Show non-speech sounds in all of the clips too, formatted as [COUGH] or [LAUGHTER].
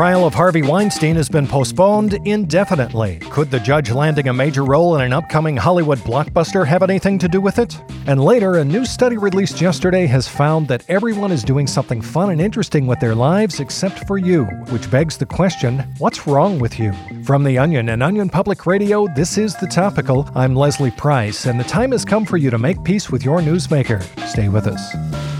trial of Harvey Weinstein has been postponed indefinitely. Could the judge landing a major role in an upcoming Hollywood blockbuster have anything to do with it? And later, a new study released yesterday has found that everyone is doing something fun and interesting with their lives except for you, which begs the question what's wrong with you? From The Onion and Onion Public Radio, this is The Topical. I'm Leslie Price, and the time has come for you to make peace with your newsmaker. Stay with us.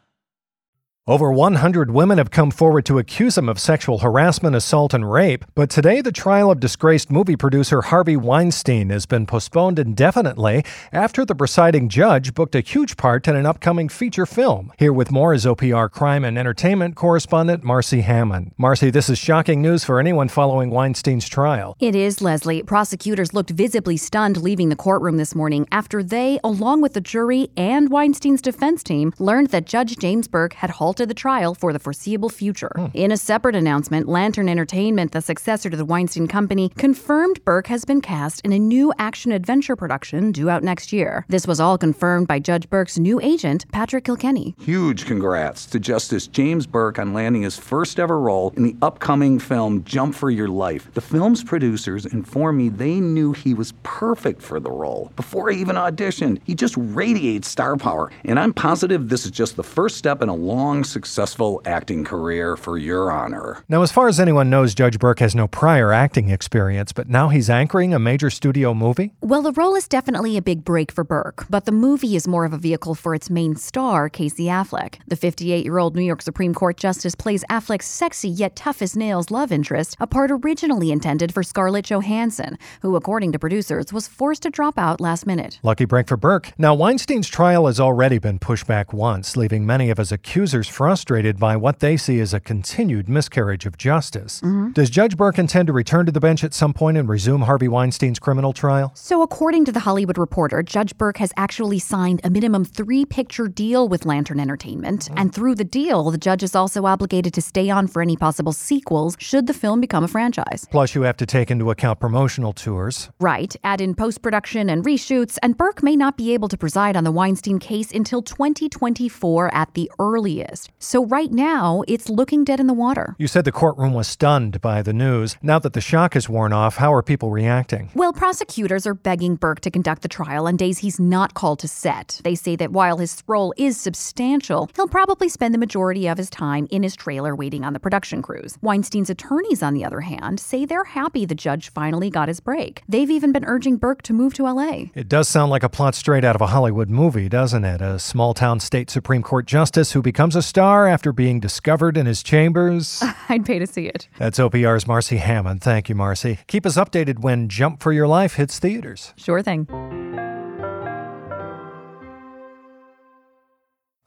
Over 100 women have come forward to accuse him of sexual harassment, assault, and rape. But today, the trial of disgraced movie producer Harvey Weinstein has been postponed indefinitely after the presiding judge booked a huge part in an upcoming feature film. Here with more is OPR crime and entertainment correspondent Marcy Hammond. Marcy, this is shocking news for anyone following Weinstein's trial. It is, Leslie. Prosecutors looked visibly stunned leaving the courtroom this morning after they, along with the jury and Weinstein's defense team, learned that Judge James Burke had halted the trial for the foreseeable future. Hmm. In a separate announcement, Lantern Entertainment, the successor to the Weinstein Company, confirmed Burke has been cast in a new action adventure production due out next year. This was all confirmed by Judge Burke's new agent, Patrick Kilkenny. Huge congrats to Justice James Burke on landing his first ever role in the upcoming film Jump for Your Life. The film's producers informed me they knew he was perfect for the role. Before he even auditioned, he just radiates star power, and I'm positive this is just the first step in a long successful acting career for your honor. Now, as far as anyone knows, Judge Burke has no prior acting experience, but now he's anchoring a major studio movie? Well, the role is definitely a big break for Burke, but the movie is more of a vehicle for its main star, Casey Affleck. The 58 year old New York Supreme Court Justice plays Affleck's sexy yet tough as nails love interest, a part originally intended for Scarlett Johansson, who, according to producers, was forced to drop out last minute. Lucky break for Burke. Now, Weinstein's trial has already been pushed back once, leaving many of his accusers frustrated by what they see as a continued miscarriage of justice. Mm-hmm. Does Judge Burke intend to return to the bench at some point and resume Harvey Weinstein's criminal trial? So, according to The Hollywood Reporter, Judge Burke has actually signed a minimum three picture deal with Lantern Entertainment. Mm-hmm. And through the deal, the judge is also obligated to stay on for any possible sequels should the film become a franchise. Plus, you have to take into account promotional tours. Right. Add in post production and reshoots, and Burke may not be able to preside on the Weinstein case until 2024 at the earliest. So right now, it's looking dead in the water. You said the courtroom was stunned by the news. Now that the shock has worn off, how are people reacting? Well, prosecutors are begging Burke to conduct the trial on days he's not called to set. They say that while his role is substantial, he'll probably spend the majority of his time in his trailer waiting on the production crews. Weinstein's attorneys, on the other hand, say they're happy the judge finally got his break. They've even been urging Burke to move to LA. It does sound like a plot straight out of a Hollywood movie, doesn't it? A small town state Supreme Court justice who becomes a star after being discovered in his chambers. [LAUGHS] I'd pay to see it. That's OPR's Marcy Hammond. Thank you, Marcy. Keep us updated when Jump for Your Life hits theaters. Sure thing.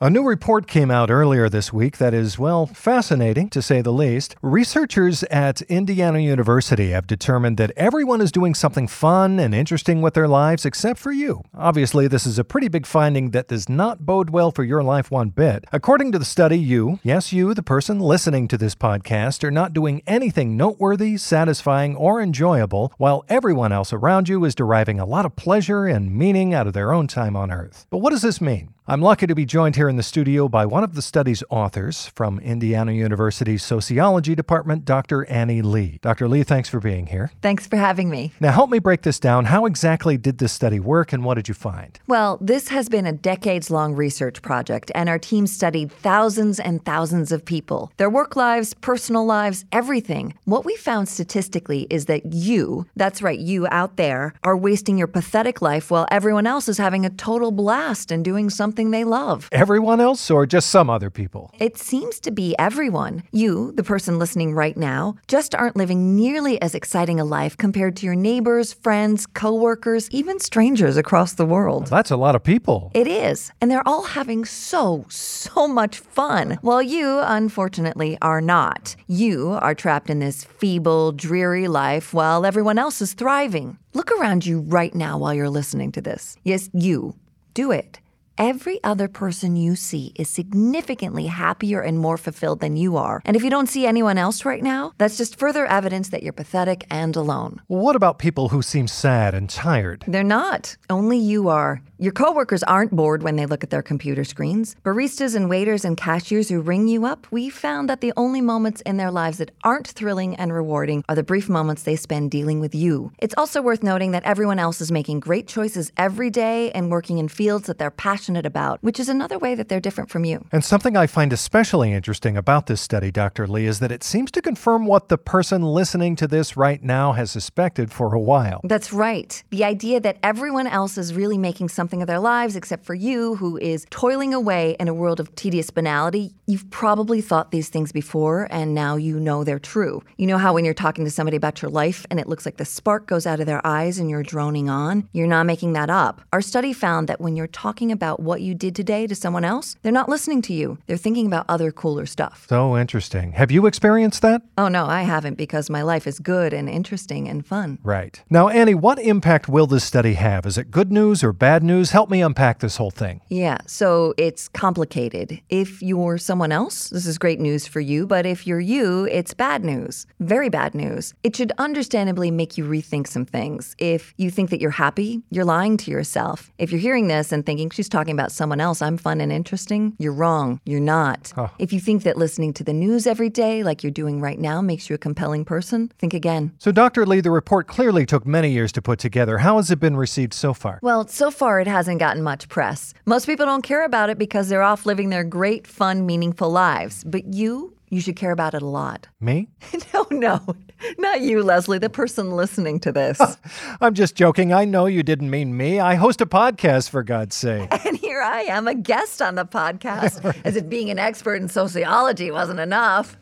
A new report came out earlier this week that is, well, fascinating to say the least. Researchers at Indiana University have determined that everyone is doing something fun and interesting with their lives except for you. Obviously, this is a pretty big finding that does not bode well for your life one bit. According to the study, you, yes, you, the person listening to this podcast, are not doing anything noteworthy, satisfying, or enjoyable, while everyone else around you is deriving a lot of pleasure and meaning out of their own time on Earth. But what does this mean? I'm lucky to be joined here in the studio by one of the study's authors from Indiana University's Sociology Department, Dr. Annie Lee. Dr. Lee, thanks for being here. Thanks for having me. Now, help me break this down. How exactly did this study work and what did you find? Well, this has been a decades long research project, and our team studied thousands and thousands of people their work lives, personal lives, everything. What we found statistically is that you, that's right, you out there, are wasting your pathetic life while everyone else is having a total blast and doing something something they love. Everyone else or just some other people? It seems to be everyone. You, the person listening right now, just aren't living nearly as exciting a life compared to your neighbors, friends, coworkers, even strangers across the world. That's a lot of people. It is, and they're all having so, so much fun. While you, unfortunately, are not. You are trapped in this feeble, dreary life while everyone else is thriving. Look around you right now while you're listening to this. Yes, you. Do it. Every other person you see is significantly happier and more fulfilled than you are. And if you don't see anyone else right now, that's just further evidence that you're pathetic and alone. What about people who seem sad and tired? They're not. Only you are. Your coworkers aren't bored when they look at their computer screens. Baristas and waiters and cashiers who ring you up, we found that the only moments in their lives that aren't thrilling and rewarding are the brief moments they spend dealing with you. It's also worth noting that everyone else is making great choices every day and working in fields that they're passionate about, which is another way that they're different from you. And something I find especially interesting about this study, Dr. Lee, is that it seems to confirm what the person listening to this right now has suspected for a while. That's right. The idea that everyone else is really making something of their lives except for you, who is toiling away in a world of tedious banality. You've probably thought these things before, and now you know they're true. You know how when you're talking to somebody about your life and it looks like the spark goes out of their eyes and you're droning on? You're not making that up. Our study found that when you're talking about what you did today to someone else, they're not listening to you. They're thinking about other cooler stuff. So interesting. Have you experienced that? Oh, no, I haven't because my life is good and interesting and fun. Right. Now, Annie, what impact will this study have? Is it good news or bad news? Help me unpack this whole thing. Yeah, so it's complicated. If you're someone else, this is great news for you, but if you're you, it's bad news. Very bad news. It should understandably make you rethink some things. If you think that you're happy, you're lying to yourself. If you're hearing this and thinking she's talking about someone else, I'm fun and interesting, you're wrong. You're not. If you think that listening to the news every day, like you're doing right now, makes you a compelling person, think again. So, Dr. Lee, the report clearly took many years to put together. How has it been received so far? Well, so far it hasn't gotten much press. Most people don't care about it because they're off living their great, fun, meaningful lives. But you, you should care about it a lot. [LAUGHS] Me? no, no, not you, Leslie, the person listening to this. [LAUGHS] I'm just joking. I know you didn't mean me. I host a podcast, for God's sake. [LAUGHS] and here I am, a guest on the podcast, as if being an expert in sociology wasn't enough.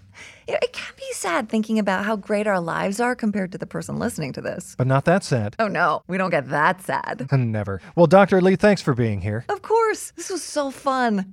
It can be sad thinking about how great our lives are compared to the person listening to this. But not that sad. Oh no, we don't get that sad. Never. Well, Dr. Lee, thanks for being here. Of course, this was so fun.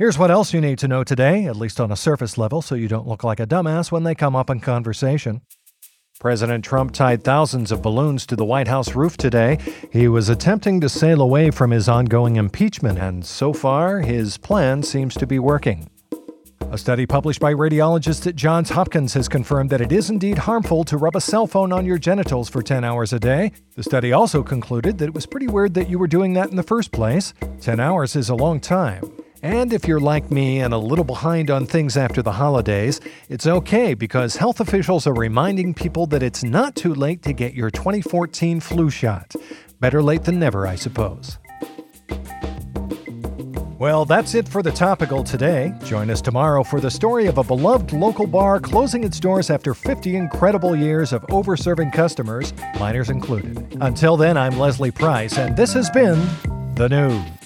Here's what else you need to know today, at least on a surface level, so you don't look like a dumbass when they come up in conversation. President Trump tied thousands of balloons to the White House roof today. He was attempting to sail away from his ongoing impeachment, and so far, his plan seems to be working. A study published by radiologists at Johns Hopkins has confirmed that it is indeed harmful to rub a cell phone on your genitals for 10 hours a day. The study also concluded that it was pretty weird that you were doing that in the first place. 10 hours is a long time. And if you're like me and a little behind on things after the holidays, it's okay because health officials are reminding people that it's not too late to get your 2014 flu shot. Better late than never, I suppose. Well, that's it for the topical today. Join us tomorrow for the story of a beloved local bar closing its doors after 50 incredible years of overserving customers, minors included. Until then, I'm Leslie Price, and this has been The News.